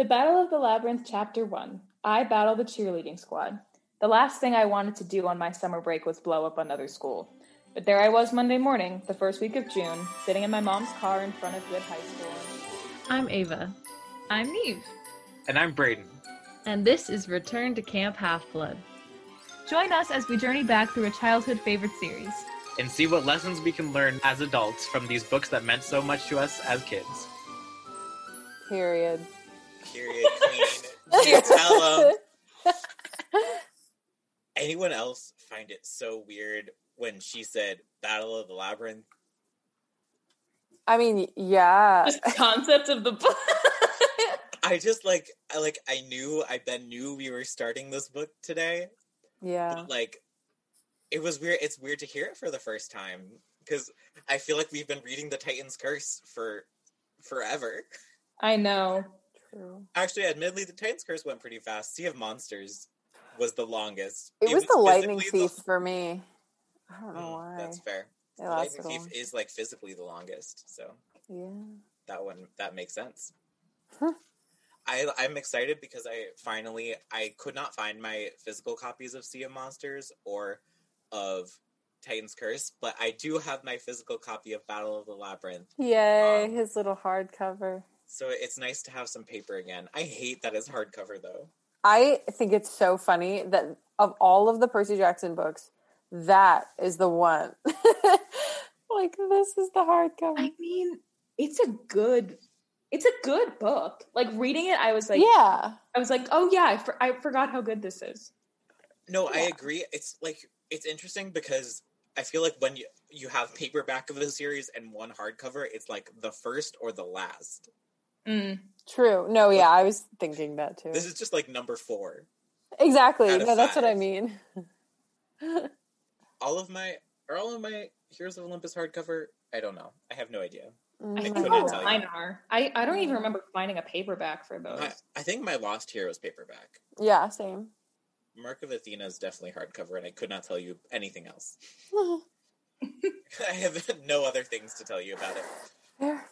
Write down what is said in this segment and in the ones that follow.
The Battle of the Labyrinth, Chapter 1. I battle the cheerleading squad. The last thing I wanted to do on my summer break was blow up another school. But there I was Monday morning, the first week of June, sitting in my mom's car in front of Goode High School. I'm Ava. I'm Neve. And I'm Braden. And this is Return to Camp Half Blood. Join us as we journey back through a childhood favorite series. And see what lessons we can learn as adults from these books that meant so much to us as kids. Period. Period, queen. You tell 'em. Anyone else find it so weird when she said Battle of the Labyrinth? I mean, yeah. Just the concept of the book. I just like I like I knew I then knew we were starting this book today. Yeah. But like it was weird it's weird to hear it for the first time because I feel like we've been reading the Titan's Curse for forever. I know. True. Actually, admittedly, the Titan's Curse went pretty fast. Sea of Monsters was the longest. It, was, the lightning thief for me. I don't know Mm, why. That's fair. It The lightning thief is like physically the longest, so Yeah. that one that makes sense. Huh. I I'm excited because I finally I could not find my physical copies of Sea of Monsters or of Titan's Curse, but I do have my physical copy of Battle of the Labyrinth. Yay, Um, his little hardcover. So it's nice to have some paper again. I hate that it's hardcover though. I think it's so funny that of all of the Percy Jackson books, that is the one. like this is the hardcover. I mean, it's a good it's a good book. Like reading it, I was like yeah. I was like, "Oh yeah, I, for- I forgot how good this is." No, I agree. It's like it's interesting because I feel like when you you have paperback of the series and one hardcover, it's like the first or the last. Mm. True. No, yeah, I was thinking that too. This is just like number four. exactly. out of No, that's what I mean. All of my are all of my Heroes of Olympus hardcover. I don't know. I have no idea. I Mm, think couldn't all tell you. mine are. I, I don't even remember finding a paperback for those. I, I think my Lost Heroes paperback. Yeah, same. Mark of Athena is definitely hardcover, and I could not tell you anything else. I have no other things to tell you about it. Fair.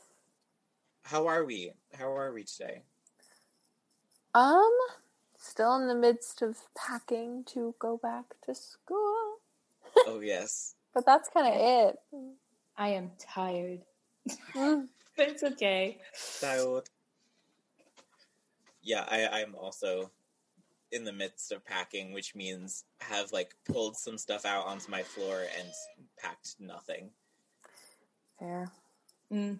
How are we? How are we today? Um, still in the midst of packing to go back to school, Oh yes. but that's kind of it. I am tired. Mm. But it's okay. Child. Yeah, I, I'm also in the midst of packing, which means have like pulled some stuff out onto my floor and packed nothing. Fair. Mm.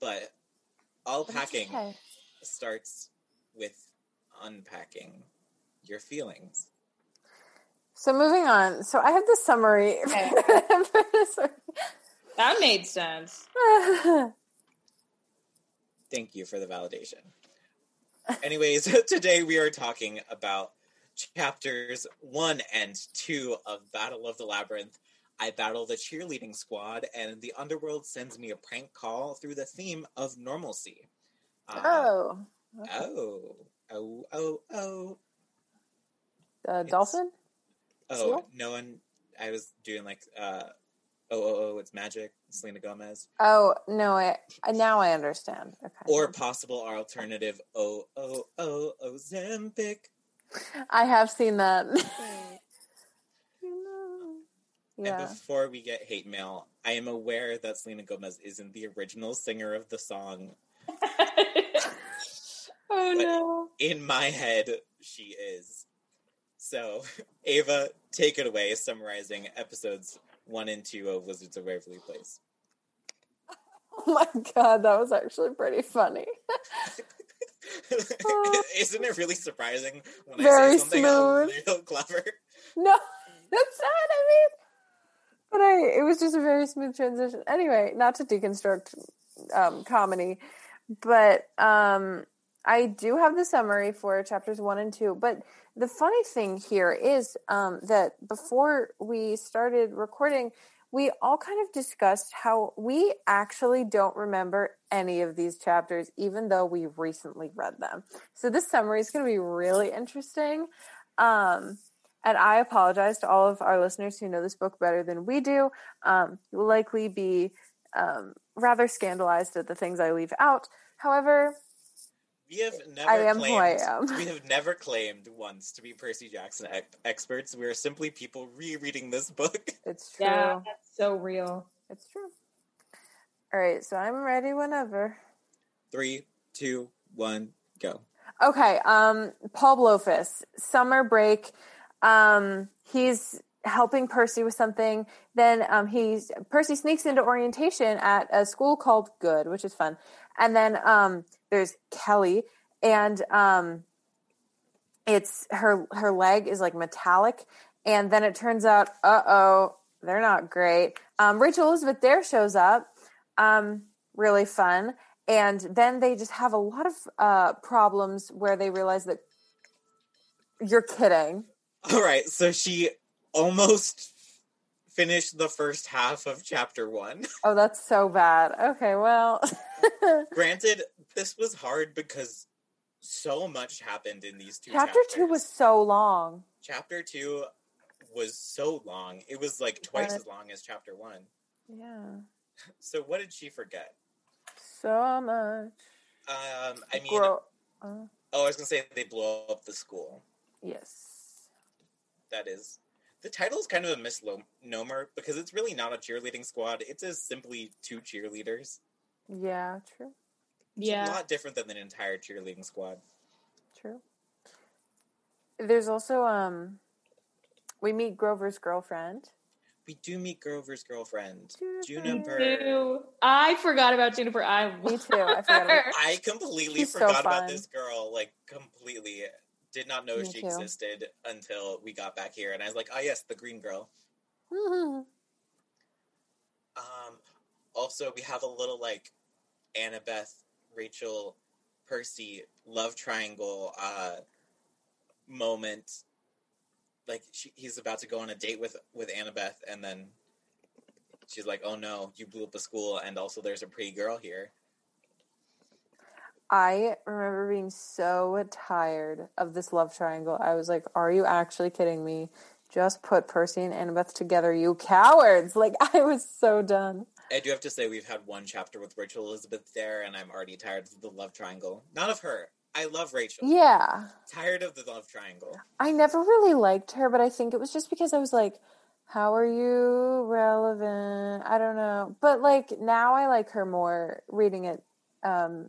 But all But packing okay. starts with unpacking your feelings. So moving on. So I have the summary. Okay. for this one. That made sense. Thank you for the validation. Anyways, today we are talking about chapters one and two of Battle of the Labyrinth. I battle the cheerleading squad, and the underworld sends me a prank call through the theme of normalcy. Uh, oh, oh, oh, oh, oh, uh, dolphin. oh! Seal? No one. I was doing like, uh, oh, oh, oh! It's magic. Selena Gomez. Oh no, I, I now I understand. Okay. Or possible our alternative, oh, oh, oh, Ozempic. I have seen that. And before we get hate mail, I am aware that Selena Gomez isn't the original singer of the song. oh But- no. In my head, she is. So, Ava, take it away, summarizing episodes one and two of Wizards of Waverly Place. Oh my god, that was actually pretty funny. Isn't it really surprising when I say something smooth. real clever? No, that's not what I mean. But I, it was just a very smooth transition. Anyway, not to deconstruct um, comedy, but um, I do have the summary for chapters one and two. But the funny thing here is um, that before we started recording, we all kind of discussed how we actually don't remember any of these chapters, even though we recently read them. So this summary is going to be really interesting. Um, and I apologize to all of our listeners who know this book better than we do. Um, you will likely be um, rather scandalized at the things I leave out. However, We have never I am who claimed, I am. We have never claimed once to be Percy Jackson ex- experts. We are simply people rereading this book. It's true. Yeah, that's so real. It's true. All right, so I'm ready whenever. Three, two, one, go. Okay, um, Paul Blofis, summer break. Um, he's helping Percy with something. Then um, he's Percy sneaks into orientation at a school called Goode, which is fun. And then um, there's Kelly, and um, it's her her leg is like metallic. And then it turns out, uh oh, they're not great. Um, Rachel Elizabeth Dare shows up, um, really fun. And then they just have a lot of uh, problems where they realize that you're kidding. All right, so she almost finished the first half of chapter one. Oh, that's so bad. Okay, well, Granted, this was hard because so much happened in these two chapter two was so long. chapter two was so long. It was like twice But- as long as chapter one. Yeah, So what did she forget? so much. Um, I mean, Grow- uh, oh, I was gonna say they blow up the school. yes. That is, the title is kind of a misnomer because it's really not a cheerleading squad. It's just simply two cheerleaders. Yeah, true, Yeah. A lot different than an entire cheerleading squad. true. There's also um, we meet Grover's girlfriend. We do meet Grover's girlfriend, Juniper. Juniper. I forgot about Juniper. I Me too. I forgot about I completely She's so forgot about this girl. Like completely, did not know Me she too. existed until we got back here, and I was like, "Oh yes, the green girl." Um, also, we have a little like Annabeth, Rachel, Percy love triangle uh, moment. Like she, he's about to go on a date with with Annabeth, and then she's like, "Oh no, you blew up the school, and also there's a pretty girl here." I remember being so tired of this love triangle. I was like, "Are you actually kidding me? Just put Percy and Annabeth together, you cowards!" Like I was so done. I do have to say we've had one chapter with Rachel Elizabeth Dare, and I'm already tired of the love triangle. Not of her. I love Rachel. Yeah, Tired of the love triangle. I never really liked her, but I think it was just because I was like, "How are you relevant?" I don't know, but like now I like her more. Reading it um,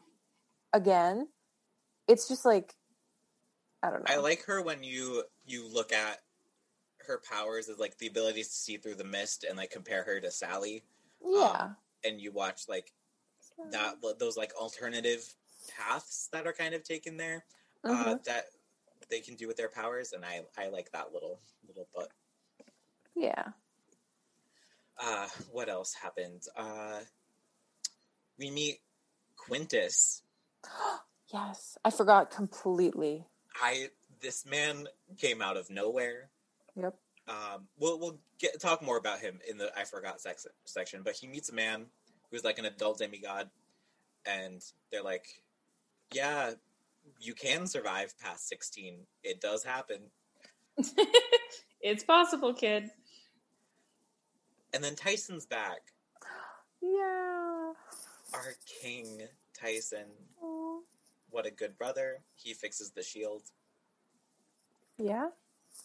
again, it's just like I don't know. I like her when you you look at her powers as like the ability to see through the mist and like compare her to Sally, yeah. and you watch like that those like alternative paths that are kind of taken there uh, Mhm. that they can do with their powers, and I I like that little little but. yeah. Uh, what else happened? Uh, we meet Quintus. Yes, I forgot completely. I this man came out of nowhere. Yep. Um, we'll we'll get talk more about him in the I forgot sex, section, but he meets a man who's like an adult demigod, and they're like, "Yeah, you can survive past sixteen. It does happen." it's possible, kid. And then Tyson's back, Yeah. our king Tyson. Aw. What a good brother! He fixes the shield. Yeah.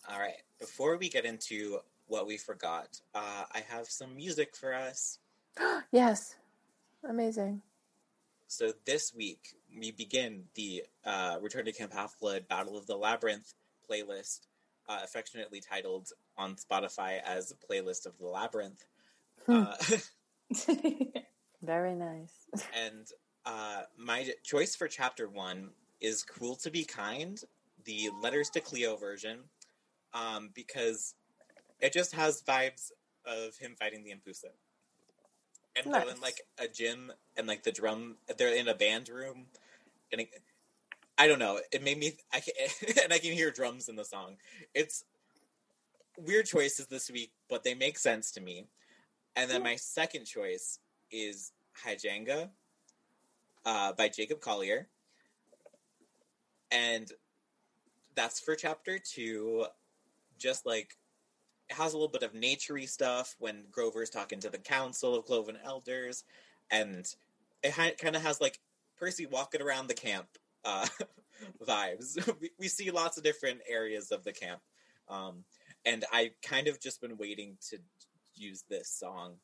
All right. Before we get into what we forgot, uh, I have some music for us. yes. Amazing. So this week we begin the uh, Return to Camp Half Blood Battle of the Labyrinth playlist, uh, affectionately titled on Spotify as Playlist of the Labyrinth. Hmm. Uh, Very nice. and uh, my choice for chapter one is Cruel to Be Kind," the Letters to Cleo version, um, because it just has vibes of him fighting the Empousa. And they're in like a gym, and like the drum, they're in a band room, and it, I don't know. It made me, I can, and I can hear drums in the song. It's weird choices this week, but they make sense to me. And then my second choice is Hajanga uh, by Jacob Collier. And that's for chapter two. Just like it has a little bit of naturey stuff when Grover's talking to the Council of Cloven Elders, and it ha- kind of has like Percy walking around the camp uh, vibes. we, we see lots of different areas of the camp, um, and I kind of just been waiting to use this song,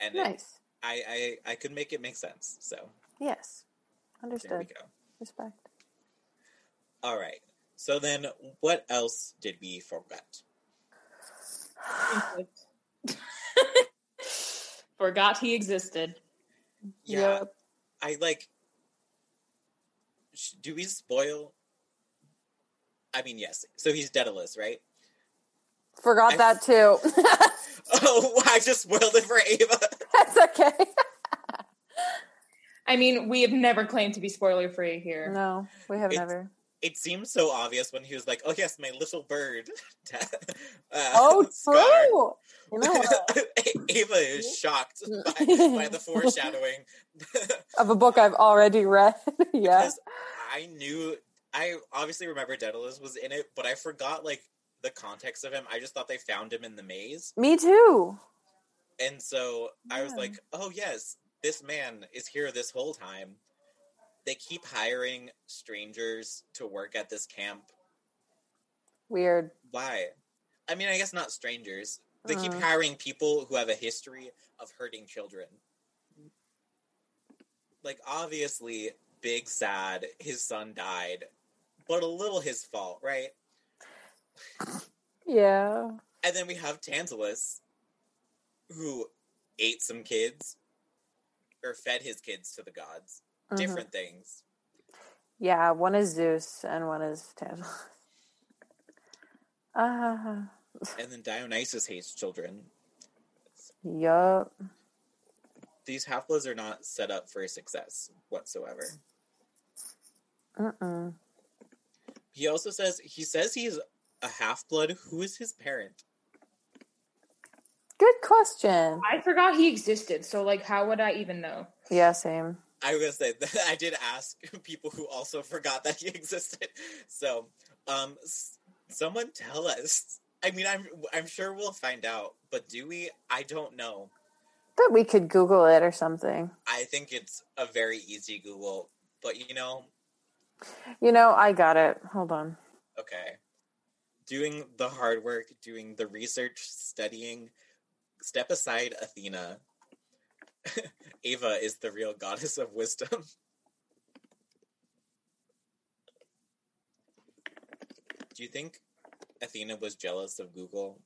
and Nice. I, I I could make it make sense. So Yes. there we Understood. go. Respect. All right. So then, what else did we forget? Forgot he existed. Yeah, Yep. I like. sh- Do we spoil? I mean, yes. So he's Daedalus, right? Forgot I- that too. Oh, I just spoiled it for Ava. That's okay. I mean, we have never claimed to be spoiler free here. No, we have It's- never. It seemed so obvious when he was like, "Oh yes, my little bird." uh, Oh, true. You know what? Ava is shocked by, by the foreshadowing. of a book I've already read. yeah. I knew I obviously remember Daedalus was in it, but I forgot like the context of him. I just thought they found him in the maze, Me too. and so I was like, "Oh yes, this man is here this whole time." They keep hiring strangers to work at this camp. Weird. Why? I mean, I guess not strangers. They keep Uh. hiring people who have a history of hurting children. Like, obviously, big sad, his son died, but a little his fault, right? Yeah. And then we have Tantalus, who ate some kids, or fed his kids to the gods. Mhm. Different things. Yeah, one is Zeus and one is Tantalus. Ah, And then Dionysus hates children. yup. These half-bloods are not set up for success whatsoever. Mm-mm. He also says he says he's a half blood. Who is his parent? Good question. I forgot he existed, so like, how would I even know? Yeah, same. I was gonna say that I did ask people who also forgot that he existed. So, um, s- someone tell us. I mean, I'm I'm sure we'll find out, but do we? I don't know. But we could Google it or something. I think it's a very easy Google, but you know, You know, I got it. Hold on. okay, doing the hard work, doing the research, studying. Step aside, Athena. Ava is the real goddess of wisdom. Do you think Athena was jealous of Google,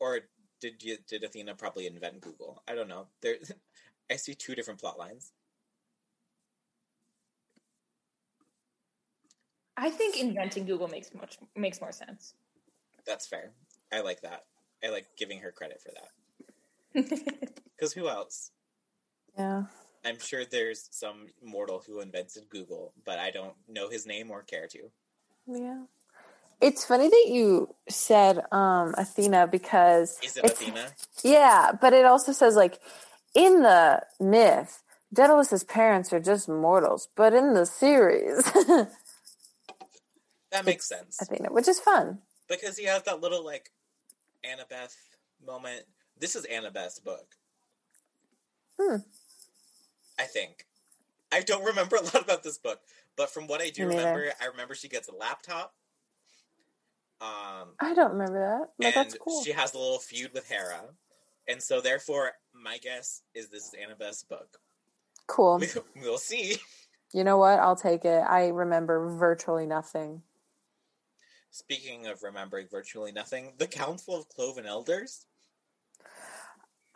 or did you, did Athena probably invent Google? I don't know. There, I see two different plot lines. I think inventing Google makes much makes more sense. That's fair. I like that. I like giving her credit for that. Because who else? Yeah. I'm sure there's some mortal who invented Google, but I don't know his name or care to. Yeah. It's funny that you said um Athena because Is it Athena? Yeah, but it also says like in the myth, Daedalus's parents are just mortals, but in the series, That makes sense. Athena, which is fun. Because he has that little like Annabeth moment. This is Annabeth's book. Hmm. I think. I don't remember a lot about this book, but from what I do neither. remember, I remember she gets a laptop. Um, I don't remember that, but and that's cool. she has a little feud with Hera. And so, therefore, my guess is this is Annabeth's book. Cool. We, we'll see. You know what? I'll take it. I remember virtually nothing. Speaking of remembering virtually nothing, the Council of Cloven Elders.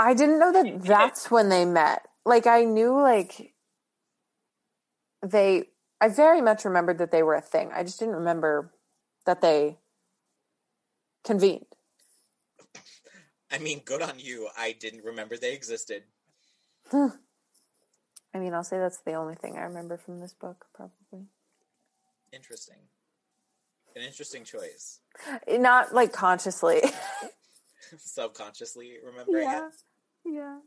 I didn't know that that's when they met. Like I knew like they I very much remembered that they were a thing. I just didn't remember that they convened. I mean, good on you. I didn't remember they existed. I mean, I'll say that's the only thing I remember from this book probably. Interesting. An interesting choice. Not like consciously. Subconsciously remembering yeah. it. Yeah.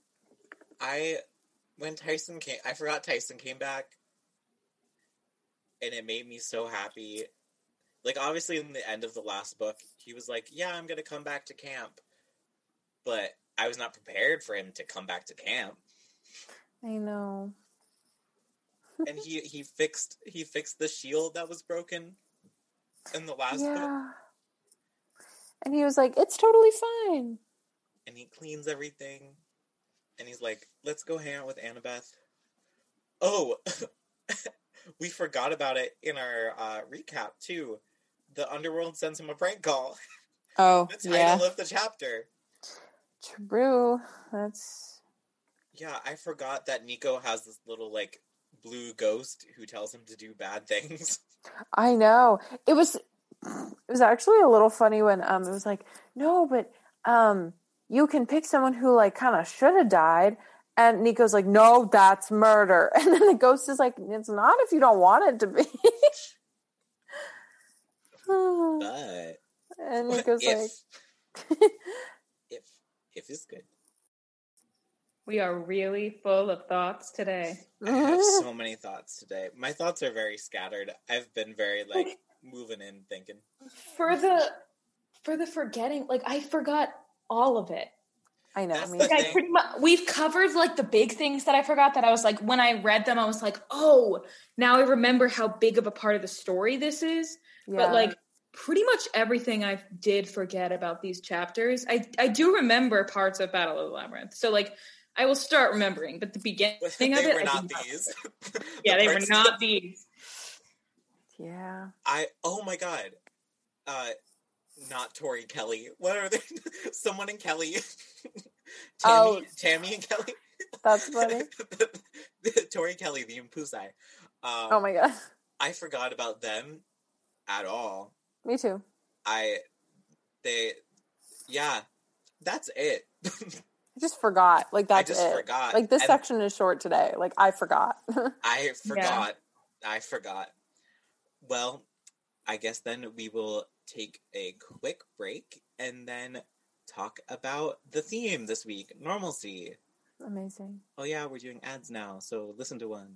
I when Tyson came I forgot Tyson came back and it made me so happy. Like obviously in the end of the last book, he was like, "Yeah, I'm going to come back to camp." But I was not prepared for him to come back to camp. I know. and he he fixed he fixed the shield that was broken in the last book, yeah. And he was like, "It's totally fine." and he cleans everything, and he's like, "Let's go hang out with Annabeth." Oh, we forgot about it in our uh, recap too. The underworld sends him a prank call. Oh, The title yeah. of the chapter. True. That's Yeah, I forgot that Nico has this little like blue ghost who tells him to do bad things. I know. It was it was actually a little funny when um it was like, "No, but um you can pick someone who like kind of should have died." And Nico's like, "No, that's murder." And then the ghost is like, "It's not if you don't want it to be." But and Nico's like, if if it's good. We are really full of thoughts today. I have so many thoughts today. My thoughts are very scattered. I've been very like moving in thinking. For the for the forgetting, like I forgot all of it. I know. That's I mean, the Like I pretty much we've covered like the big things that I forgot that I was like when I read them I was like, "Oh, now I remember how big of a part of the story this is." yeah. But like pretty much everything I did forget about these chapters. I I do remember parts of Battle of the Labyrinth. So like I will start remembering, but the beginning But of they it, were I not did not. these. Yeah, The they were not these. yeah. I oh my god. Uh not Tori Kelly. What are they? Someone and Kelly. Tammy, Oh. Tammy and Kelly. That's funny. Tori Kelly, the Empousai. Um, Oh my god. I forgot about them at all. Me too. I they yeah, that's it. I just forgot. Like that I that's just it. forgot. Like this And section is short today. Like I forgot. I forgot. I forgot. Well, I guess then we will take a quick break and then talk about the theme this week normalcy. Amazing. Oh, yeah, we're doing ads now, so listen to one.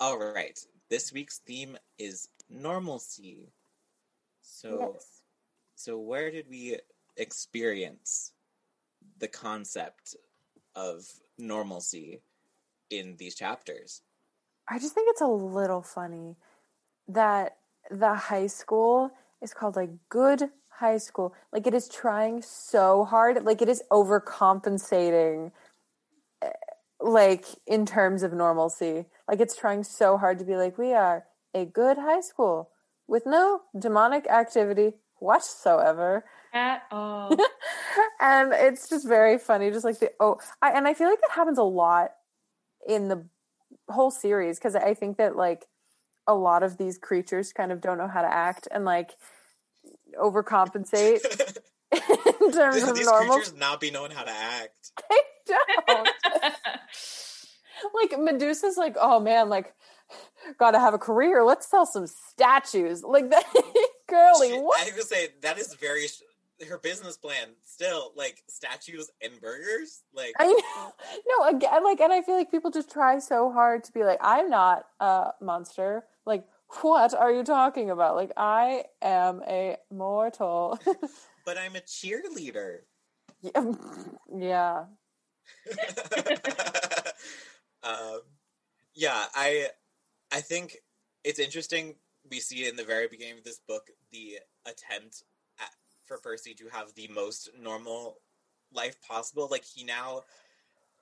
All right, this week's theme is normalcy. So, Yes. so where did we experience the concept of normalcy in these chapters? I just think it's a little funny that the high school is called like Goode high school. Like it is trying so hard. Like it is overcompensating eh, like in terms of normalcy. Like it's trying so hard to be like we are a good high school with no demonic activity whatsoever. At all. and it's just very funny just like the oh I and I feel like that happens a lot in the whole series because I think that like a lot of these creatures kind of don't know how to act and like overcompensate in terms of These normal. creatures not be knowing how to act. They don't. Like Medusa's like, oh man, like gotta have a career. Let's sell some statues. Like that girly, what? I would say that is very her business plan. Still, like statues and burgers. Like I know. No, again, like, and I feel like people just try so hard to be like, I'm not a monster. Like, what are you talking about? Like, I am a mortal. but I'm a cheerleader. yeah. um, yeah, I I think it's interesting. We see in the very beginning of this book the attempt at, for Percy to have the most normal life possible. Like he now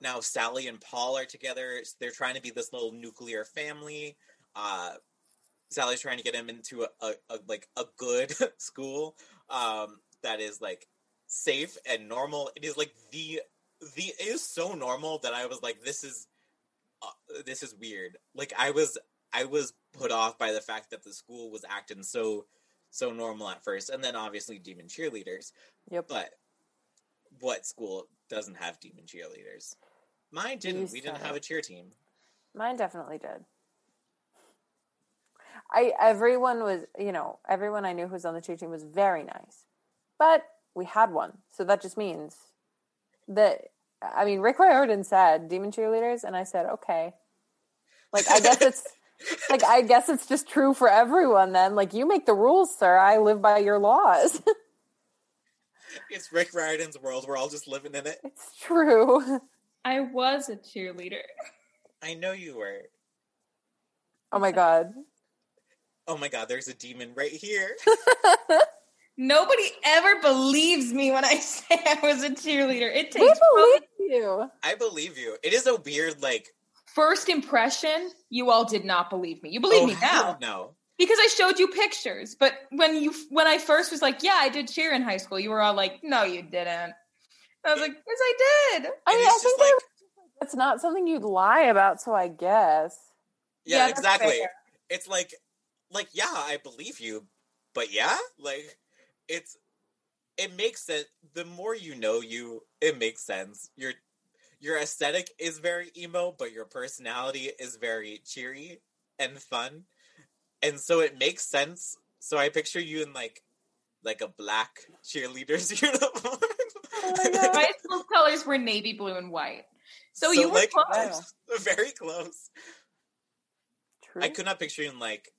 now Sally and Paul are together. They're trying to be this little nuclear family. Uh, Sally's trying to get him into a, a, a like a good school um, that is like safe and normal. It is like the the is so normal that I was like, this is uh, this is weird. Like I was I was put off by the fact that the school was acting so so normal at first, and then obviously demon cheerleaders. Yep. But what school doesn't have demon cheerleaders? Mine didn't. You we didn't have it. a cheer team. Mine definitely did. I everyone was, you know, everyone I knew who was on the cheer team was very nice. But we had one. So that just means that I mean Rick Riordan said demon cheerleaders and I said, "Okay." Like I guess it's like I guess it's just true for everyone then. Like you make the rules, sir. I live by your laws. It's Rick Riordan's world. We're all just living in it. it's true. I was a cheerleader. I know you were. Oh my god. Oh my god, there's a demon right here. Nobody ever believes me when I say I was a cheerleader. It We takes believe you. I believe you. It is a weird, like. first impression. You all did not believe me. You believe oh, me now No. because I showed you pictures. But when you when I first was like, "Yeah, I did cheer in high school," you were all like, "No, you didn't." I was like, "Yes, I did." I mean, I think like- there- it's not something you'd lie about, so I guess. Yeah, Yeah, exactly. fair. It's like, like, yeah, I believe you, but yeah, like, it's, it makes sense. The more you know you, it makes sense. Your, your aesthetic is very emo, but your personality is very cheery and fun, and so it makes sense. So I picture you in like, like a black cheerleader's uniform. Oh my God. My school colors were navy blue and white. So, you were like close. very close. True. I could not picture you in like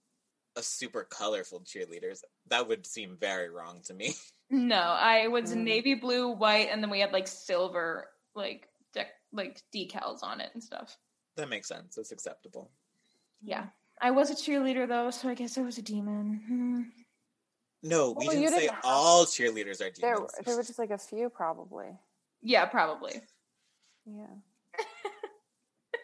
a super colorful cheerleaders. That would seem very wrong to me. No, I was Mm. navy blue, white, and then we had like silver, like dec- like decals on it and stuff. That makes sense. It's acceptable. Yeah, I was a cheerleader though, so I guess I was a demon. Hmm. No, we Well, didn't say didn't have- all cheerleaders are There, demons. there were just like a few, probably. Yeah, probably. Yeah.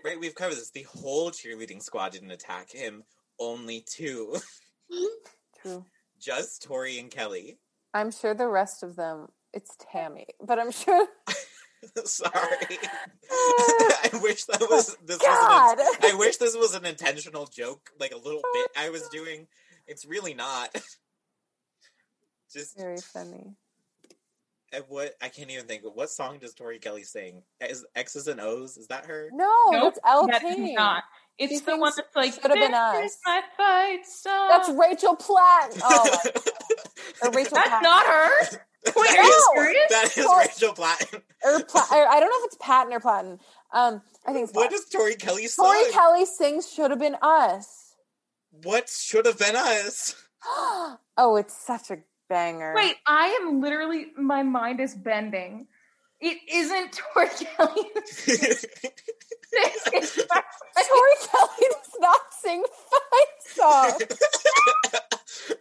Right, we've covered this. The whole cheerleading squad didn't attack him. Only two. True. Just Tori and Kelly. I'm sure the rest of them, it's Tammy, but I'm sure. Sorry. I wish that was this God. was an, I wish this was an intentional joke, like a little bit I was doing. It's really not. Just Very funny. and what I can't even think. of What song does Tori Kelly sing? Is X's and O's? Is that her? No, Nope, that's Elle That is not. It's She the one thinks that's like should've been us." is my fight song. That's Rachel Platt. Oh, my or Rachel That's Platt. not her. Wait, That are you is- serious? That is Tori- Rachel Platt. Or Pla- I don't know if it's Patton or Platten. Um, I think it's What Platten. does Tori Kelly sing? Tori Kelly sings "Should Have Been Us." What should have been us? oh, it's such a banger. Wait, I am literally. My mind is bending. It isn't Tori Kelly. It's Tori Kelly does not sing fight songs.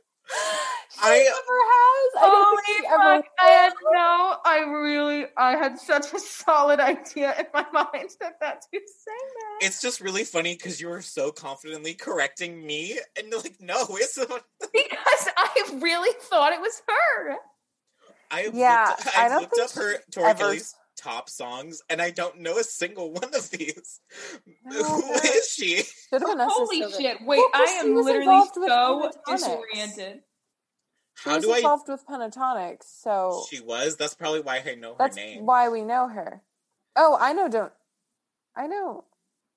She I- never has. I don't Holy think she ever. fuck! I had no. I really. I had such a solid idea in my mind that that's who sang that. it's just really funny because you were so confidently correcting me, and you're like, no, it's not. because I really thought it was her. I Yeah, looked, I I don't looked up her Tori ever- Kelly's top songs, and I don't know a single one of these. No, Who there- is she? Should have been us. Holy shit! Wait, Well, 'cause I am literally so disoriented. She How was do I? involved with Pentatonix, so She was. That's probably why I know her that's name. why we know her. Oh, I know. Don't I know?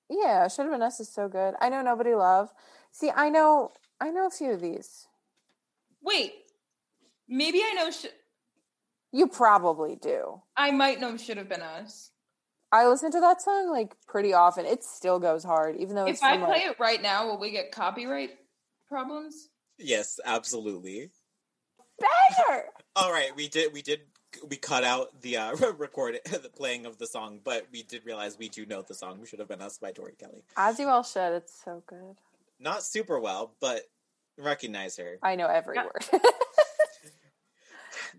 Yeah, should have been us is so good. I know nobody love. See, I know. I know a few of these. Wait, maybe I know. Sh- You probably do. I might know. Should have been us. I listen to that song like pretty often. It still goes hard, even though it's If I from, play it right now, will we get copyright problems? Yes, absolutely. Better. All right, we did. We did. We cut out the uh, record, the playing of the song, but we did realize we do know the song. We Should have been us by Tori Kelly. As you all should. It's so good. Not super well, but recognize her. I know every Yeah. word.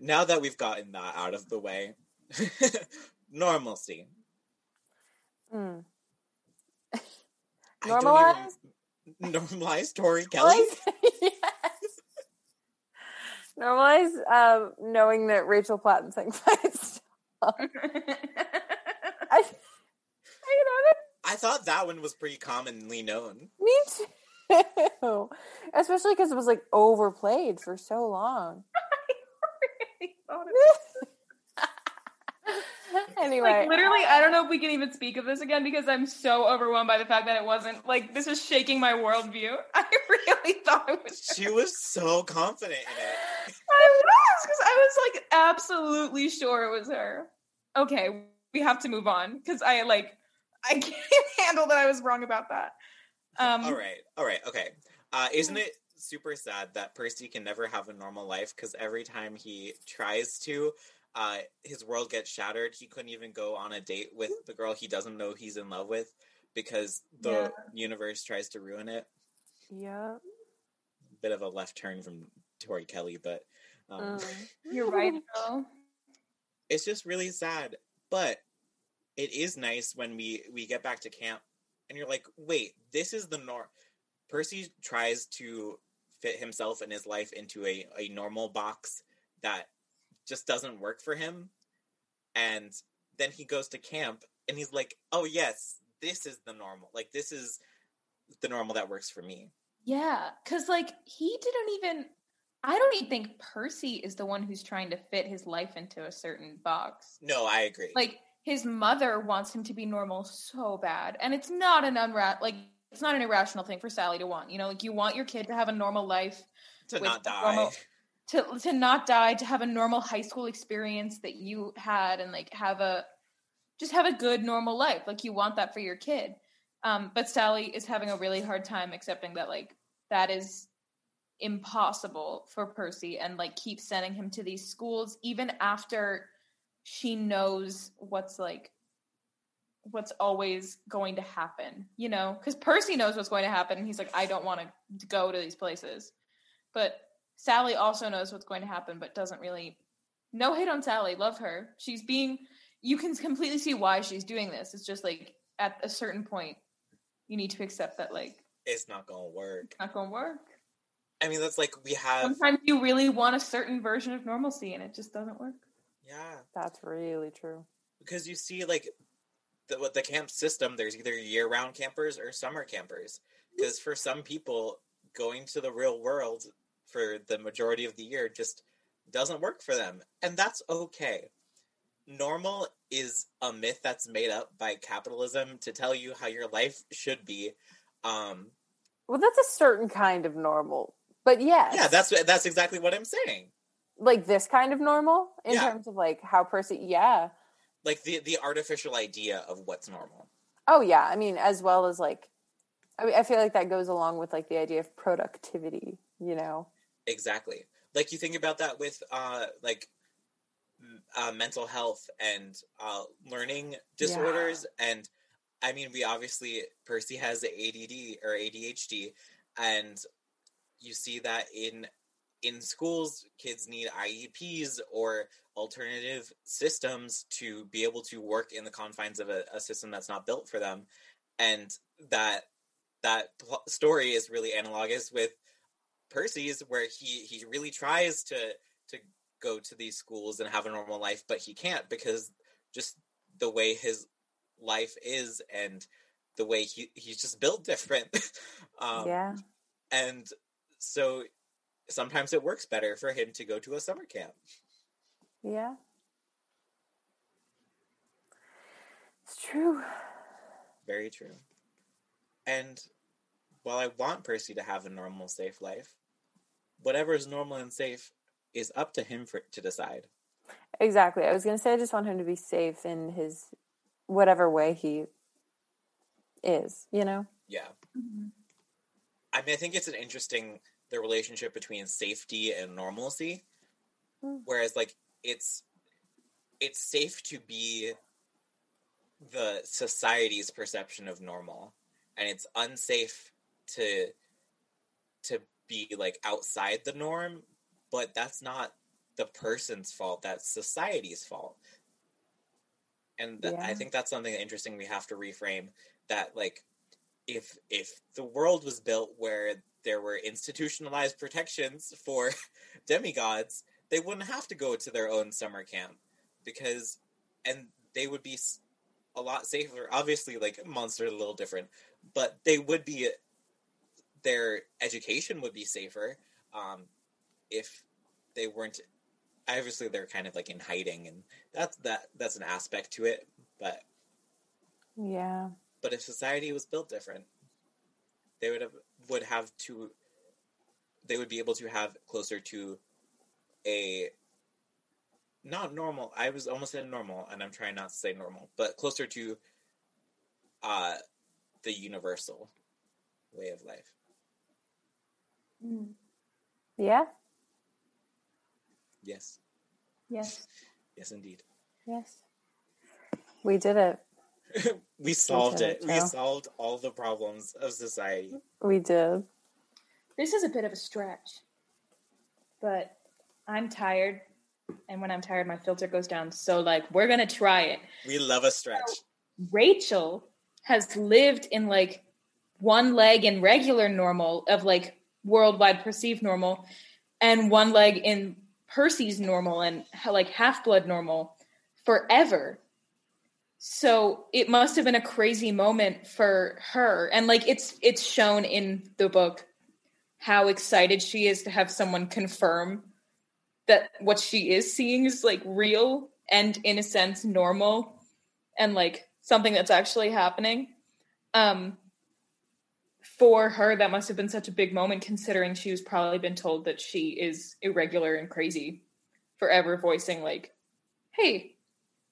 Now that we've gotten that out of the way, normalcy. Mm. I don't Normalize? even- normalize Tori Kelly. yes. Normalize um, knowing that Rachel Platten sang fights. I, I know I thought that one was pretty commonly known. Me too. Especially because it was like overplayed for so long. Anyway, Like literally, I don't know if we can even speak of this again because I'm so overwhelmed by the fact that it wasn't like this is shaking my worldview. I really thought it was. She was so confident in it. I was because I was like absolutely sure it was her. Okay, we have to move on because I like I can't handle that I was wrong about that. Um, all right, all right, okay. Uh, isn't it super sad that Percy can never have a normal life because every time he tries to, uh, his world gets shattered. He couldn't even go on a date with the girl he doesn't know he's in love with because the Yeah. universe tries to ruin it. yeah. Bit of a left turn from Tori Kelly, but um, Mm. You're right, Phil. it's just really sad. But it is nice when we we get back to camp and you're like, wait, this is the norm. Percy tries to fit himself and his life into a, a normal box that just doesn't work for him. And then he goes to camp and he's like, oh, yes, this is the normal. Like, this is the normal that works for me. Yeah, because like he didn't even. I don't even think Percy is the one who's trying to fit his life into a certain box. No, I agree. Like his mother wants him to be normal so bad, and it's not an unra like it's not an irrational thing for Sally to want. You know, like you want your kid to have a normal life, to not die. normal- to to not die, to have a normal high school experience that you had, and like have a just have a good normal life. Like you want that for your kid. Um, but Sally is having a really hard time accepting that like that is impossible for Percy and like keeps sending him to these schools even after she knows what's like what's always going to happen, you know? Cuz Percy knows what's going to happen and he's like I don't want to go to these places. But Sally also knows what's going to happen but doesn't really no hate on Sally, love her. She's being you can completely see why she's doing this. It's just like at a certain point you need to accept that like It's not going to work. it's not going to work. I mean, that's like we have. Sometimes you really want a certain version of normalcy and it just doesn't work. Yeah. That's really true. because you see like the what the camp system there's either year-round campers or summer campers because for some people going to the real world for the majority of the year just doesn't work for them and that's okay normal is a myth that's made up by capitalism to tell you how your life should be um Well, that's a certain kind of normal. But yes. yeah that's that's exactly what i'm saying like this kind of normal in Yeah. terms of like how person, yeah. Like the the artificial idea of what's normal Oh yeah, I mean as well as like I mean I feel like that goes along with like the idea of productivity, you know. Exactly. Like you think about that with uh like uh, mental health and uh learning disorders and I mean we obviously Percy has ADD or ADHD and you see that in in schools kids need IEPs or alternative systems to be able to work in the confines of a, a system that's not built for them and that that pl- story is really analogous with Percy's where he he really tries to to go to these schools and have a normal life but he can't because just the way his life is and the way he he's just built different um yeah. and so sometimes it works better for him to go to a summer camp Yeah. It's true. very true and while i want percy to have a normal safe life whatever is normal and safe is up to him for to decide Exactly. I was going to say I just want him to be safe in his whatever way he is, you know. yeah mm-hmm. I mean, I think it's an interesting the relationship between safety and normalcy. Hmm. Whereas, like, it's it's safe to be the society's perception of normal, and it's unsafe to to be like outside the norm. But that's not the person's fault. That's society's fault. And th- I think that's something interesting we have to reframe. That like if if the world was built where there were institutionalized protections for demigods, they wouldn't have to go to their own summer camp because and they would be a lot safer. Obviously, like monsters are a little different, but they would be their education would be safer um, if they weren't obviously they're kind of like in hiding, and that's that that's an aspect to it. But Yeah. but if society was built different, they would have would have to they would be able to have closer to a not normal. I was almost said normal, and I'm trying not to say normal, but closer to uh the universal way of life. Yeah. Yes, Yes. yes, indeed. Yes. We did it. we solved did it. it, We solved all the problems of society. We did. This is a bit of a stretch, but I'm tired. And when I'm tired, my filter goes down. So, like, we're going to try it. We love a stretch. Rachel has lived in like one leg in regular normal of like worldwide perceived normal and one leg in Percy's normal and like half blood normal forever. So it must have been a crazy moment for her. And like it's it's shown in the book how excited she is to have someone confirm that what she is seeing is like real and in a sense normal and like something that's actually happening. Um for her that must have been such a big moment considering she was probably been told that she is irregular and crazy forever voicing like hey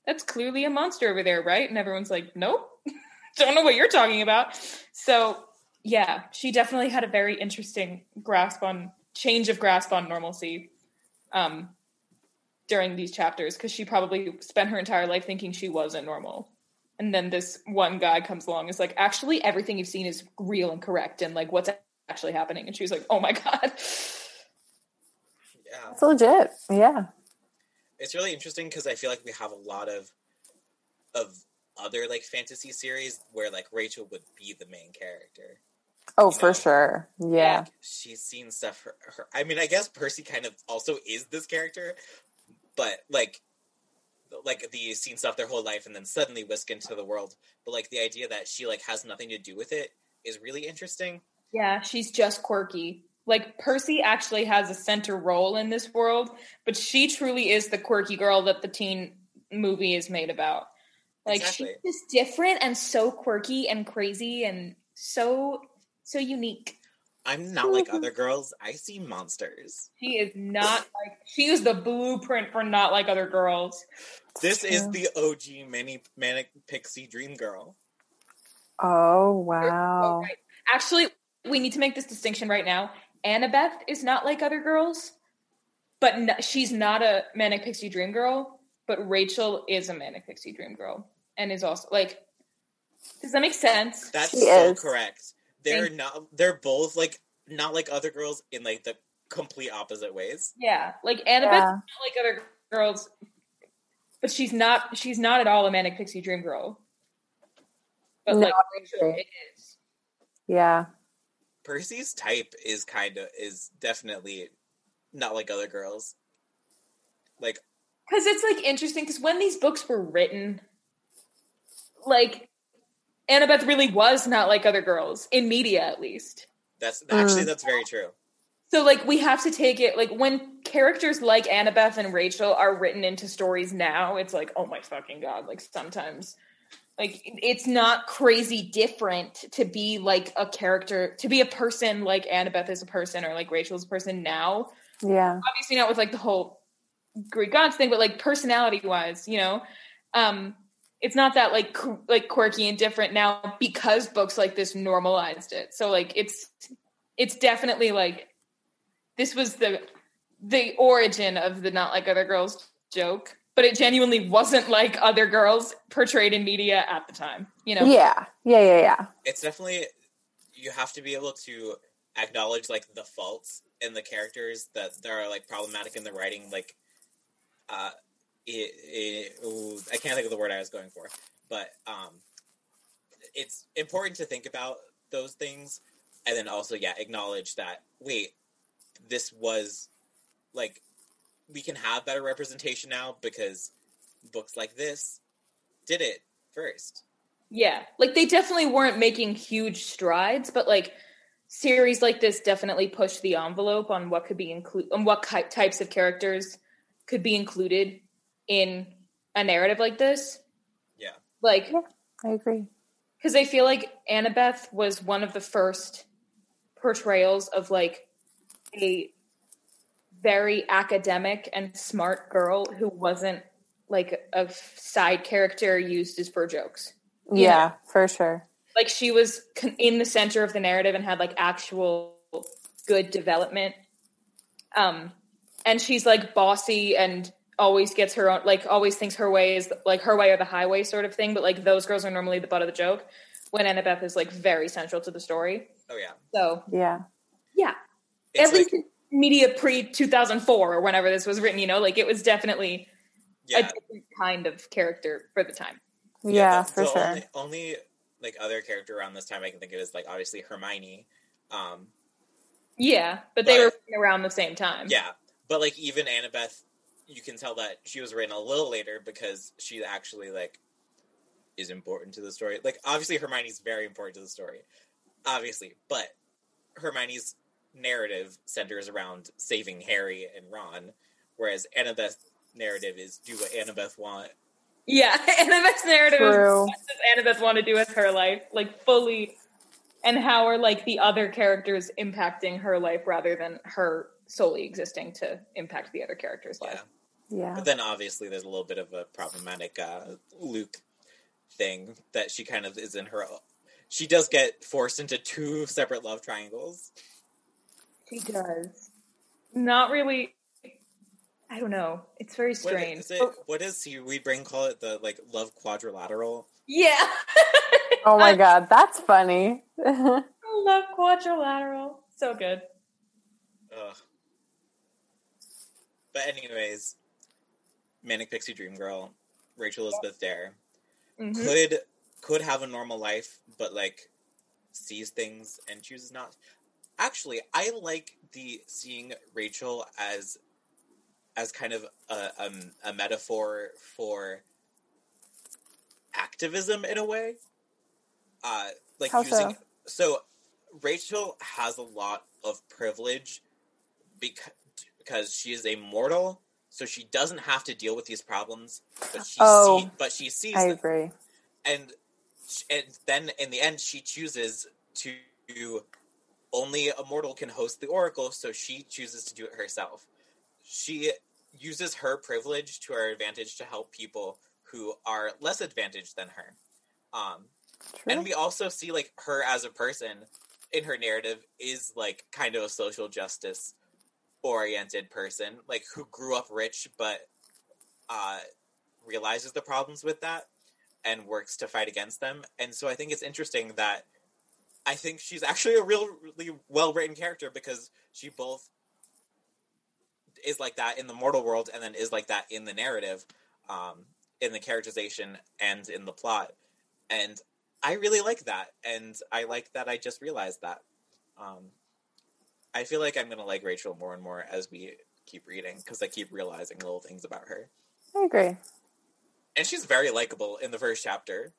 that's clearly a monster over there right and everyone's like nope don't know what you're talking about so yeah she definitely had a very interesting grasp on change of grasp on normalcy um during these chapters because she probably spent her entire life thinking she wasn't normal and then this one guy comes along and is like actually everything you've seen is real and correct and like what's actually happening and she was like oh my god Yeah. It's legit. Yeah. It's really interesting because I feel like we have a lot of of other like fantasy series where like Rachel would be the main character. Oh, You for know? sure. Yeah. Like, she's seen stuff. Her, her, I mean, I guess Percy kind of also is this character, but like, like the seen stuff their whole life and then suddenly whisk into the world. But like the idea that she like has nothing to do with it is really interesting. yeah she's just quirky like percy actually has a center role in this world but she truly is the quirky girl that the teen movie is made about like Exactly. she's just different and so quirky and crazy and so so unique I'm not like other girls. I see monsters. she is not like she is the blueprint for not like other girls This is the OG mani- manic pixie dream girl. Oh, wow. right. Actually, we need to make this distinction right now. Annabeth is not like other girls, but n- she's not a manic pixie dream girl. But Rachel is a manic pixie dream girl, and is also like. Does that make sense? That's She so is. correct. They're Thank- not. They're both like not like other girls in like the complete opposite ways. Yeah, like Annabeth, Yeah. not like other girls, but she's not. She's not at all a manic pixie dream girl. But No, like Rachel is. Yeah. Percy's type is kind of is definitely not like other girls. Like because it's like interesting because when these books were written like annabeth really was not like other girls in media at least that's actually Mm. that's very true. so like we have to take it like when characters like annabeth and rachel are written into stories now it's like oh my fucking god like sometimes like it's not crazy different to be like a character to be a person like annabeth is a person or like rachel's a person now Yeah. obviously not with like the whole Greek gods thing, but like personality wise, you know, um, it's not that like qu- like quirky and different now because books like this normalized it. So like it's it's definitely like this was the the origin of the not like other girls joke, but it genuinely wasn't like other girls portrayed in media at the time. You know, Yeah. Yeah. Yeah. Yeah. It's definitely you have to be able to acknowledge like the faults in the characters that that are like problematic in the writing. Like, uh, it, it, ooh, I can't think of the word I was going for, but um, it's important to think about those things, and then also yeah, acknowledge that wait, this was like we can have better representation now because books like this did it first. Yeah, like they definitely weren't making huge strides, but like series like this definitely pushed the envelope on what could be included, on what ki- types of characters could be included in a narrative like this. Yeah. Like, Yeah. I agree. because I feel like Annabeth was one of the first portrayals of like a very academic and smart girl who wasn't like a side character used as for jokes. Yeah, Yeah. for sure. Like she was in the center of the narrative and had like actual good development. Um, and she's like bossy and always gets her own, like always thinks her way is like her way or the highway sort of thing. But like those girls are normally the butt of the joke when Annabeth is like very central to the story. Oh yeah. So Yeah. yeah, It's at like, least media pre 2004 or whenever this was written, you know, like it was definitely a different kind of character for the time. Yeah, the- for the sure. Only, only like other character around this time I can think of is like obviously Hermione. Um, Yeah, but they were around the same time. yeah, but like even Annabeth, you can tell that she was written a little later because she actually like is important to the story. Like obviously Hermione's very important to the story, obviously, but Hermione's narrative centers around saving Harry and Ron, whereas Annabeth's narrative is do what Annabeth want. Yeah, Annabeth's narrative is what does Annabeth want to do with her life, like fully, and how are like the other characters impacting her life rather than her solely existing to impact the other character's Yeah. life. Yeah. But then obviously there's a little bit of a problematic uh, Luke thing that she kind of is in her. She does get forced into two separate love triangles. She does. Not really. I don't know. It's very What strange. is it? What is seaweed brain call it? The like love quadrilateral. Yeah. Oh my god, that's funny. love quadrilateral. So good. Ugh. But anyways, Manic Pixie Dream Girl, Rachel Elizabeth Dare Mhm. could could have a normal life, but like sees things and chooses not. Actually, I like the seeing Rachel as as kind of a, um, a metaphor for activism in a way. Uh, like How using so? so Rachel has a lot of privilege because because she is a mortal, so she doesn't have to deal with these problems. But she Oh, see, but she sees I them agree. and and then in the end she chooses to only a mortal can host the oracle so she chooses to do it herself. She uses her privilege to her advantage to help people who are less advantaged than her. Um True. and we also see like her as a person in her narrative is like kind of a social justice oriented person like who grew up rich but uh realizes the problems with that and works to fight against them. And so i think it's interesting that i think she's actually a real really well written character because she both is like that in the mortal world and then is like that in the narrative um in the characterization and in the plot and I really like that, and I like that I just realized that. Um, I feel like I'm gonna like Rachel more and more as we keep reading because I keep realizing little things about her, I agree. and she's very likable in the first chapter.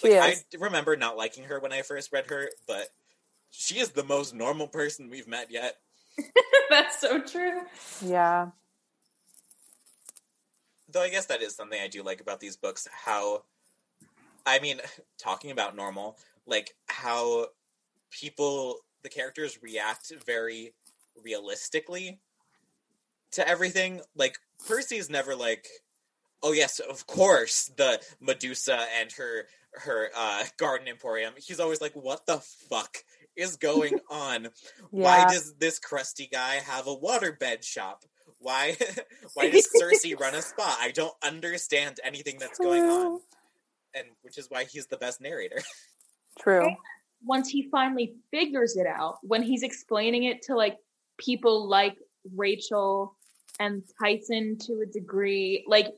She Like, is. I remember not liking her when I first read her, but she is the most normal person we've met yet. That's so true. Yeah. Though I guess that is something I do like about these books. How, I mean, talking about normal, like how people, the characters react very realistically to everything. Like Percy's never like, oh yes, of course, the Medusa and her her uh, garden emporium. He's always like, what the fuck is going on? Why does this crusty guy have a waterbed shop? Why why does Circe run a spa? I don't understand anything that's going on. And which is why he's the best narrator. True. Once he finally figures it out, when he's explaining it to like people like Rachel and Tyson to a degree, like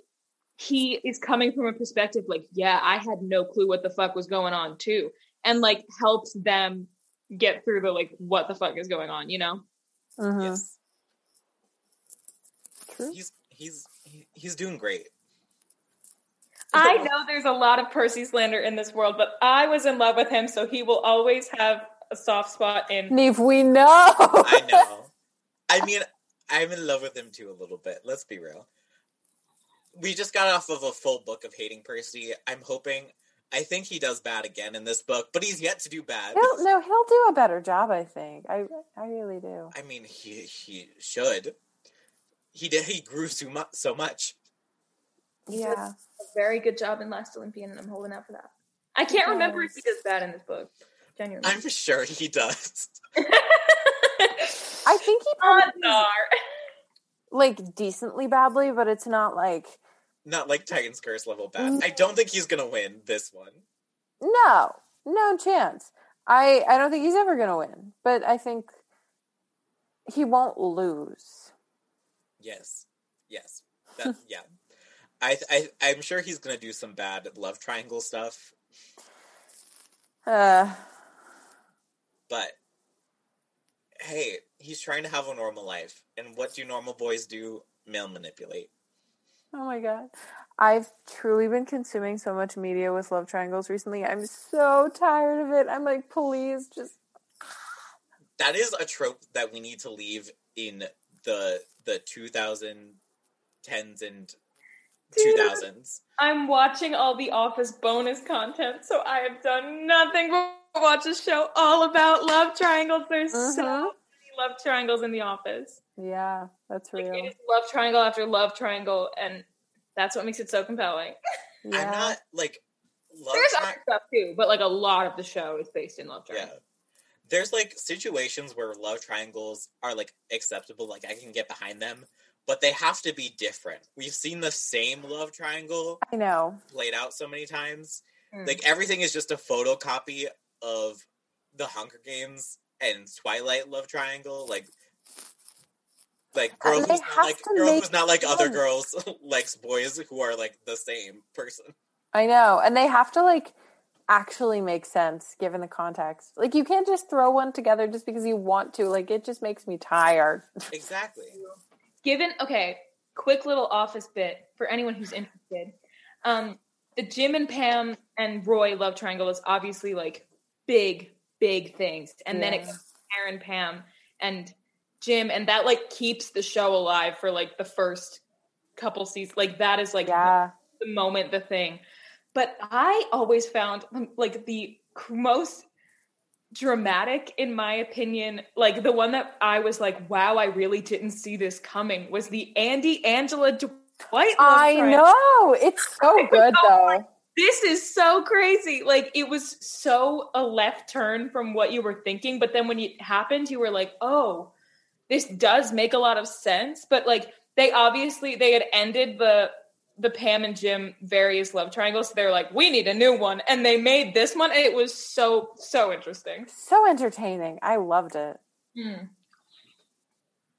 he is coming from a perspective like, yeah, I had no clue what the fuck was going on too. And like helps them get through the like what the fuck is going on, you know? Mhm. Yes. True. He's he's he's doing great. I know there's a lot of Percy slander in this world, but I was in love with him, so he will always have a soft spot in Neve, we know. I know. I mean, I'm in love with him too a little bit. Let's be real. We just got off of a full book of hating Percy. I'm hoping. I think he does bad again in this book, but he's yet to do bad. He'll, no, he'll do a better job. I think. I I really do. I mean, he he should. He did. He grew so much. So much. Yeah. A very good job in Last Olympian, and I'm holding out for that. I can't remember if he does bad in this book. Genuinely. I'm sure he does. I think he probably Odds like decently badly, but it's not like Not like Titan's Curse level bad. I don't think he's gonna win this one. no, no chance. I I don't think he's ever gonna win, but I think he won't lose. Yes. Yes. That, yeah. I, I I'm sure he's gonna do some bad love triangle stuff, Uh, but hey, he's trying to have a normal life. And what do normal boys do? Male manipulate. Oh my god, I've truly been consuming so much media with love triangles recently. I'm so tired of it. I'm like, please, just That is a trope that we need to leave in the the 2010s and Dude. 2000s. I'm watching all the Office bonus content, so I have done nothing but watch a show all about love triangles. There's so Mhm. many love triangles in the Office. yeah, that's Like, real. it is love triangle after love triangle, and that's what makes it so compelling. Yeah. I'm not like love There's tri- other stuff too, but like a lot of the show is based in love triangles. Yeah. There's like situations where love triangles are like acceptable, like I can get behind them, but they have to be different. We've seen the same love triangle I know. played out so many times. Mm. Like everything is just a photocopy of the Hunger Games and Twilight love triangle. Like like girls, they who's not like to girl make who's not like other girls likes boys who are like the same person. I know. And they have to like actually make sense given the context. Like you can't just throw one together just because you want to. Like it just makes me tired. Exactly. Given okay, quick little office bit for anyone who's interested. Um, the Jim and Pam and Roy love triangle is obviously like big, big things, and then it Yeah. goes to Karen, Pam, and Jim, and that like keeps the show alive for like the first couple seasons. Like that is like Yeah. the moment, the thing. But I always found um, like the most dramatic, in my opinion, like the one that I was like, wow, I really didn't see this coming was the Andy Angela Dwight. I know. It's so good though. This is so crazy. Like it was so a left turn from what you were thinking, but then when it happened, you were like, "Oh, this does make a lot of sense." But like they obviously they had ended the the Pam and Jim various love triangles. So they're like, "We need a new one," and they made this one, and it was so so interesting. So entertaining. I loved it. Hmm.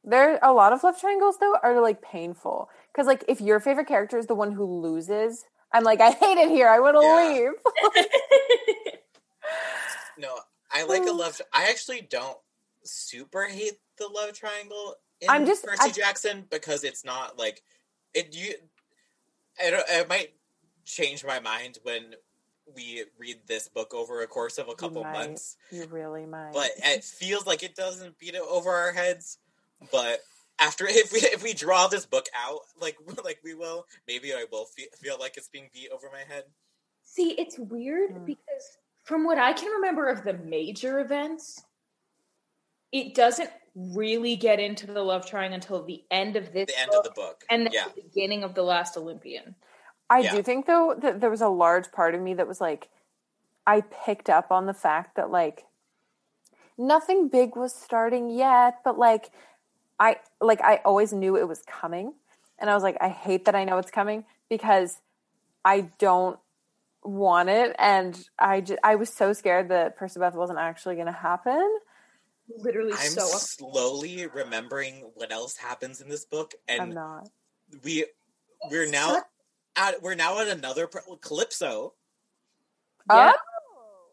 There a lot of love triangles though are like painful. Because like if your favorite character is the one who loses, I'm like, I hate it here. I want to Yeah. leave. No, I like a mm. love. I actually don't super hate the love triangle in I'm just- Percy I- Jackson because it's not like it. You, I don't. It might change my mind when we read this book over a course of a couple might. months. you really might. But it feels like it doesn't beat it over our heads. But after if we if we draw this book out like like we will, maybe I will feel, feel like it's being beat over my head. See, it's weird Hmm. because from what I can remember of the major events, it doesn't really get into the love triangle until the end of this The end book of the book. and then yeah. the beginning of the last Olympian. I Yeah. do think though that there was a large part of me that was like I picked up on the fact that like nothing big was starting yet, but like I like I always knew it was coming. And I was like I hate that I know it's coming because I don't want it and I just, I was so scared that Percabeth wasn't actually going to happen. Literally I'm so up- slowly remembering what else happens in this book, I'm and not. we we're now at we're now at another pro- Calypso. Yeah. Oh.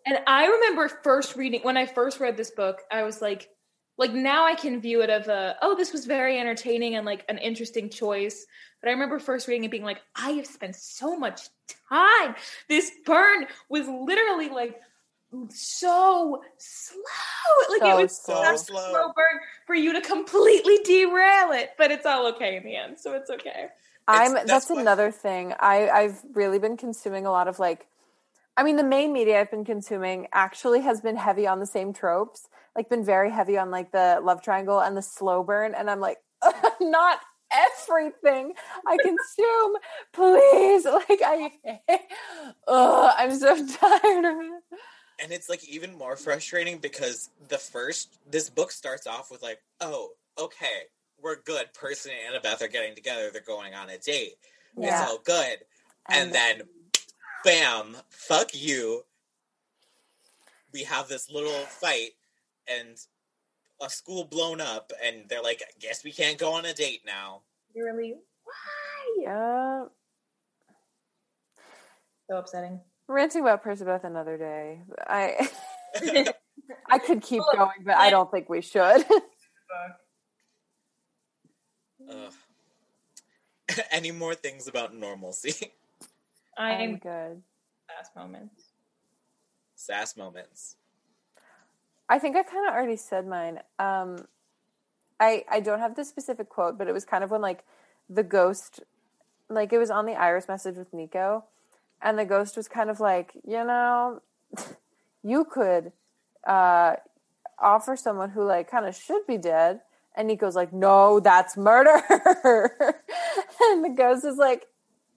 And I remember first reading when I first read this book, I was like, like now I can view it of a oh, this was very entertaining and like an interesting choice. But I remember first reading it being like, I have spent so much time. This burn was literally like so slow. Like So it was slow. such a So slow. slow burn for you to completely derail it, but it's all okay in the end, so it's okay. I'm that's that's, another thing. I I've really been consuming a lot of like I mean the main media I've been consuming actually has been heavy on the same tropes. Like been very heavy on like the love triangle and the slow burn and I'm like not everything I consume. Please. Like I Ugh, I'm so tired of it. And it's like even more frustrating because the first this book starts off with like, oh, okay, we're good. person and Annabeth are getting together. They're going on a date. Yeah. It's all good. And, then, bam, fuck you. We have this little fight and a school blown up, and they're like, I guess we can't go on a date now. Really, Why? yeah. so upsetting. Ranting about Percabeth another day. I I could keep going, but I don't think we should. Ugh. Any more things about normalcy? I'm I'm good. last moments. Sass moments. I think I kind of already said mine. Um, I I don't have the specific quote, but it was kind of when like the ghost, like it was on the Iris message with Nico, and the ghost was kind of like, you know, you could uh, offer someone who like kind of should be dead, and Nico's like, no, that's murder, and the ghost is like,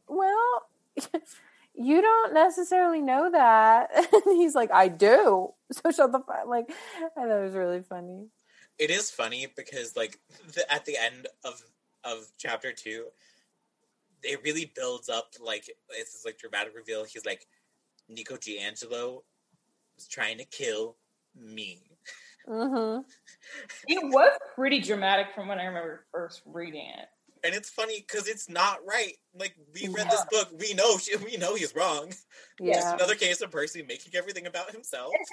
well. You don't necessarily know that. And he's like, I do. So shut the fuck. Like, I thought it was really funny. It is funny because, like, the, at the end of of chapter two, it really builds up. Like, it's this like dramatic reveal. He's like, Nico di Angelo was trying to kill me. Mm-hmm. It was pretty dramatic from when I remember first reading it. And it's funny because it's not right. Like we read this book, we know she, we know he's wrong. It's Yeah. another case of Percy making everything about himself.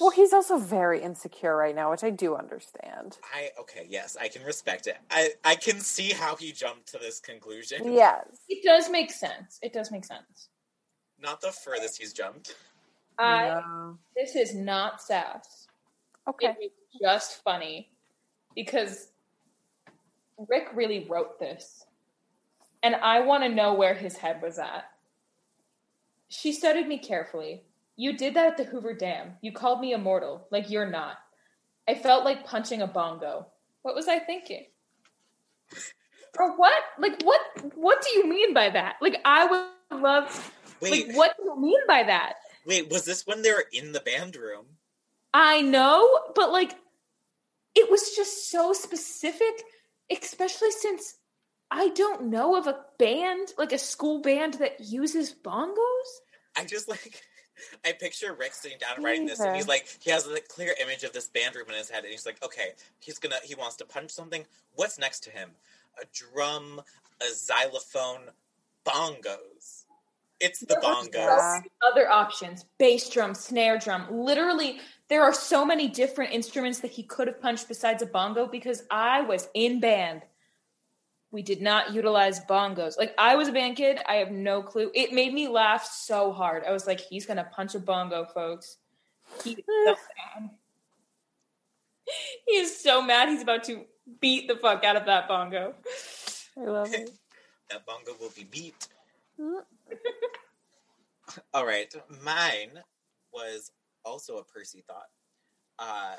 Well, he's also very insecure right now, which I do understand. I okay, yes, I can respect it. I I can see how he jumped to this conclusion. Yes. It does make sense. It does make sense. Not the furthest he's jumped. I No. this is not sass. Okay. It is just funny because Rick really wrote this. And I want to know where his head was at. She studied me carefully. You did that at the Hoover Dam. You called me immortal, like you're not. I felt like punching a bongo. What was I thinking? Or what? Like what what do you mean by that? Like I would love Wait, like what do you mean by that? wait, was this when they were in the band room? I know, but like it was just so specific, especially since I don't know of a band, like a school band that uses bongos. I just like I picture Rick sitting down and writing this, and he's like, he has a clear image of this band room in his head, and he's like, okay, he's gonna, he wants to punch something. What's next to him? A drum, a xylophone, bongos. It's the bongos. Other options bass drum, snare drum. Literally, there are so many different instruments that he could have punched besides a bongo because I was in band. We did not utilize bongos. Like, I was a band kid. I have no clue. It made me laugh so hard. I was like, he's going to punch a bongo, folks. He is so mad. He is so mad. He's about to beat the fuck out of that bongo. I love it. That bongo will be beat. Mm. All right, mine was also a Percy thought. Uh,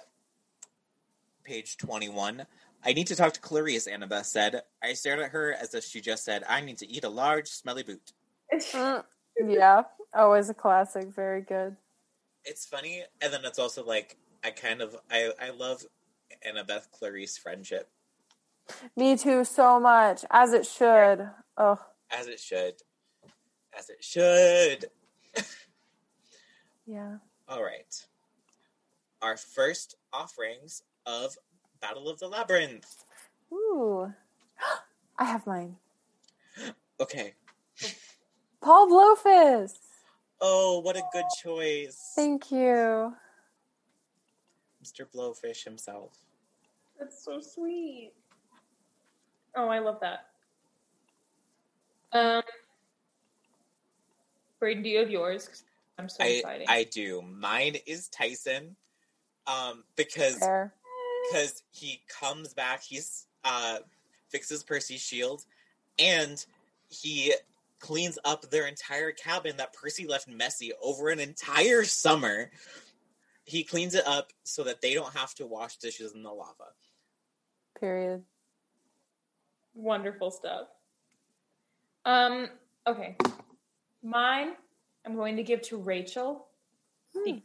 page 21. I need to talk to Clarisse, Annabeth said. I stared at her as if she just said, I need to eat a large, smelly boot. Mm. Yeah. Always a classic. Very good. It's funny, and then it's also like, I kind of, I, I love Annabeth Clarisse friendship, Me too, so much. As it should. Oh, as it should. As it should. yeah. All right. Our first offerings of Battle of the Labyrinth. Ooh. I have mine. Okay. Paul Blofis. Oh, what a good choice. Thank you. Mr. Blowfish himself. That's so sweet. Oh, I love that. Um, Braden, do you have yours? I'm so I excited. I do. Mine is Tyson, um, because because he comes back, he's uh fixes Percy's shield, and he cleans up their entire cabin that Percy left messy over an entire summer. He cleans it up so that they don't have to wash dishes in the lava. Period. Wonderful stuff. Um, okay. Mine, I'm going to give to Rachel because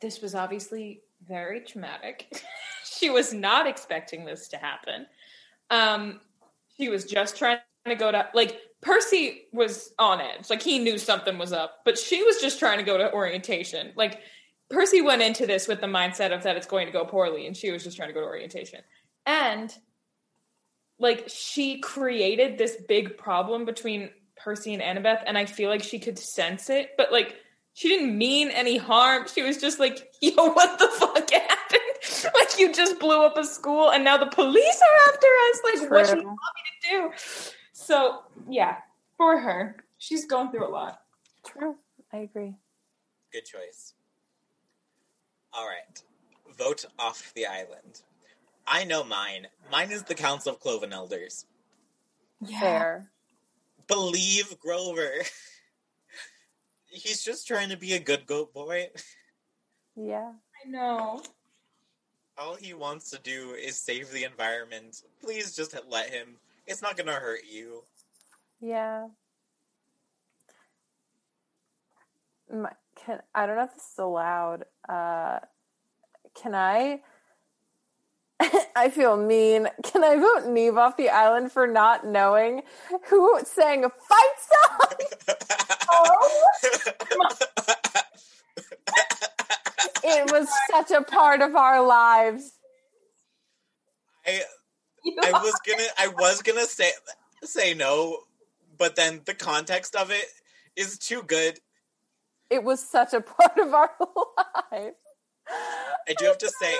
this was obviously very traumatic. she was not expecting this to happen. Um, she was just trying to go to like Percy was on edge. Like he knew something was up, but she was just trying to go to orientation. Like Percy went into this with the mindset of that it's going to go poorly, and she was just trying to go to orientation. And like she created this big problem between Percy and Annabeth, and I feel like she could sense it, but like she didn't mean any harm. She was just like, yo, what the fuck happened? like you just blew up a school and now the police are after us. Like what do you want me to do? So yeah, for her. She's going through a lot. True. I agree. Good choice. All right. Vote off the island. I know mine. Mine is the Council of Cloven Elders. Fair. Believe Grover. He's just trying to be a good goat boy. Yeah. I know. All he wants to do is save the environment. Please just let him. It's not gonna hurt you. Yeah. My, can I don't know if this is allowed. Uh, can I? I feel mean. Can I vote Neve off the island for not knowing who sang a fight song? It was such a part of our lives. I I was gonna I was gonna say say no, but then the context of it is too good. It was such a part of our lives. I do have to say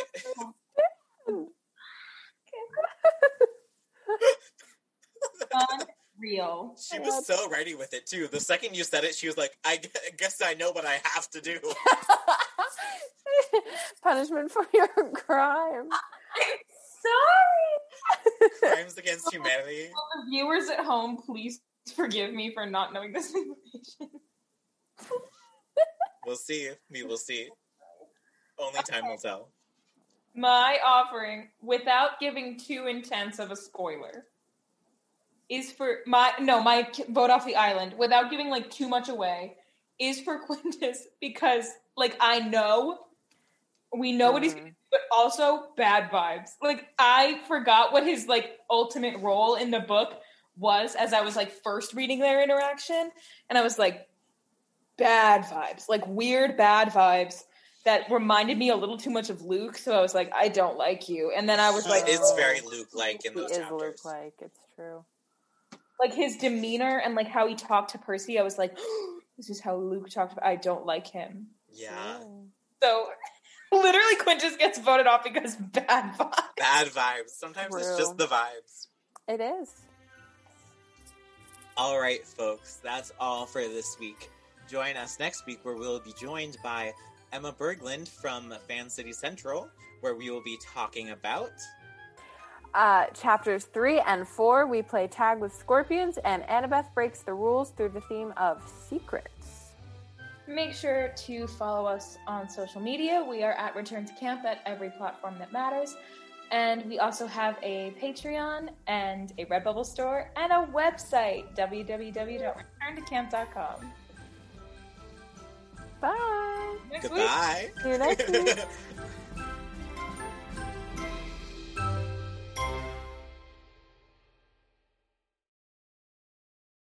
Unreal. she was so ready with it too. The second you said it, she was like, "I guess I know what I have to do." Punishment for your crime. Sorry. Crimes against humanity. The viewers at home, please forgive me for not knowing this information. We'll see. We will see. Only time will tell. My offering, without giving too intense of a spoiler, is for my no my vote off the island without giving like too much away is for Quintus because like I know we know what he's Mhm. but also bad vibes. Like I forgot what his like ultimate role in the book was as I was like first reading their interaction and I was like bad vibes, like weird bad vibes that reminded me a little too much of Luke, so I was like I don't like you. And then I was He like is very Luke-like in He those is chapters. Luke like, it's true. like his demeanor and like how he talked to Percy, I was like, this is how Luke talked about. I don't like him. Yeah, So literally, Quintus gets voted off because bad vibes. bad vibes. Sometimes it's just the vibes. It is. All right, folks, that's all for this week. Join us next week where we'll be joined by Emma Berglund from Fan City Central, where we will be talking about. Uh, chapters three and four, we play tag with scorpions, and Annabeth breaks the rules through the theme of secrets. Make sure to follow us on social media. We are at Return to Camp at every platform that matters. And we also have a Patreon and a Redbubble store and a website, www.returntocamp.com. Bye. Next week. Goodbye. See you next week.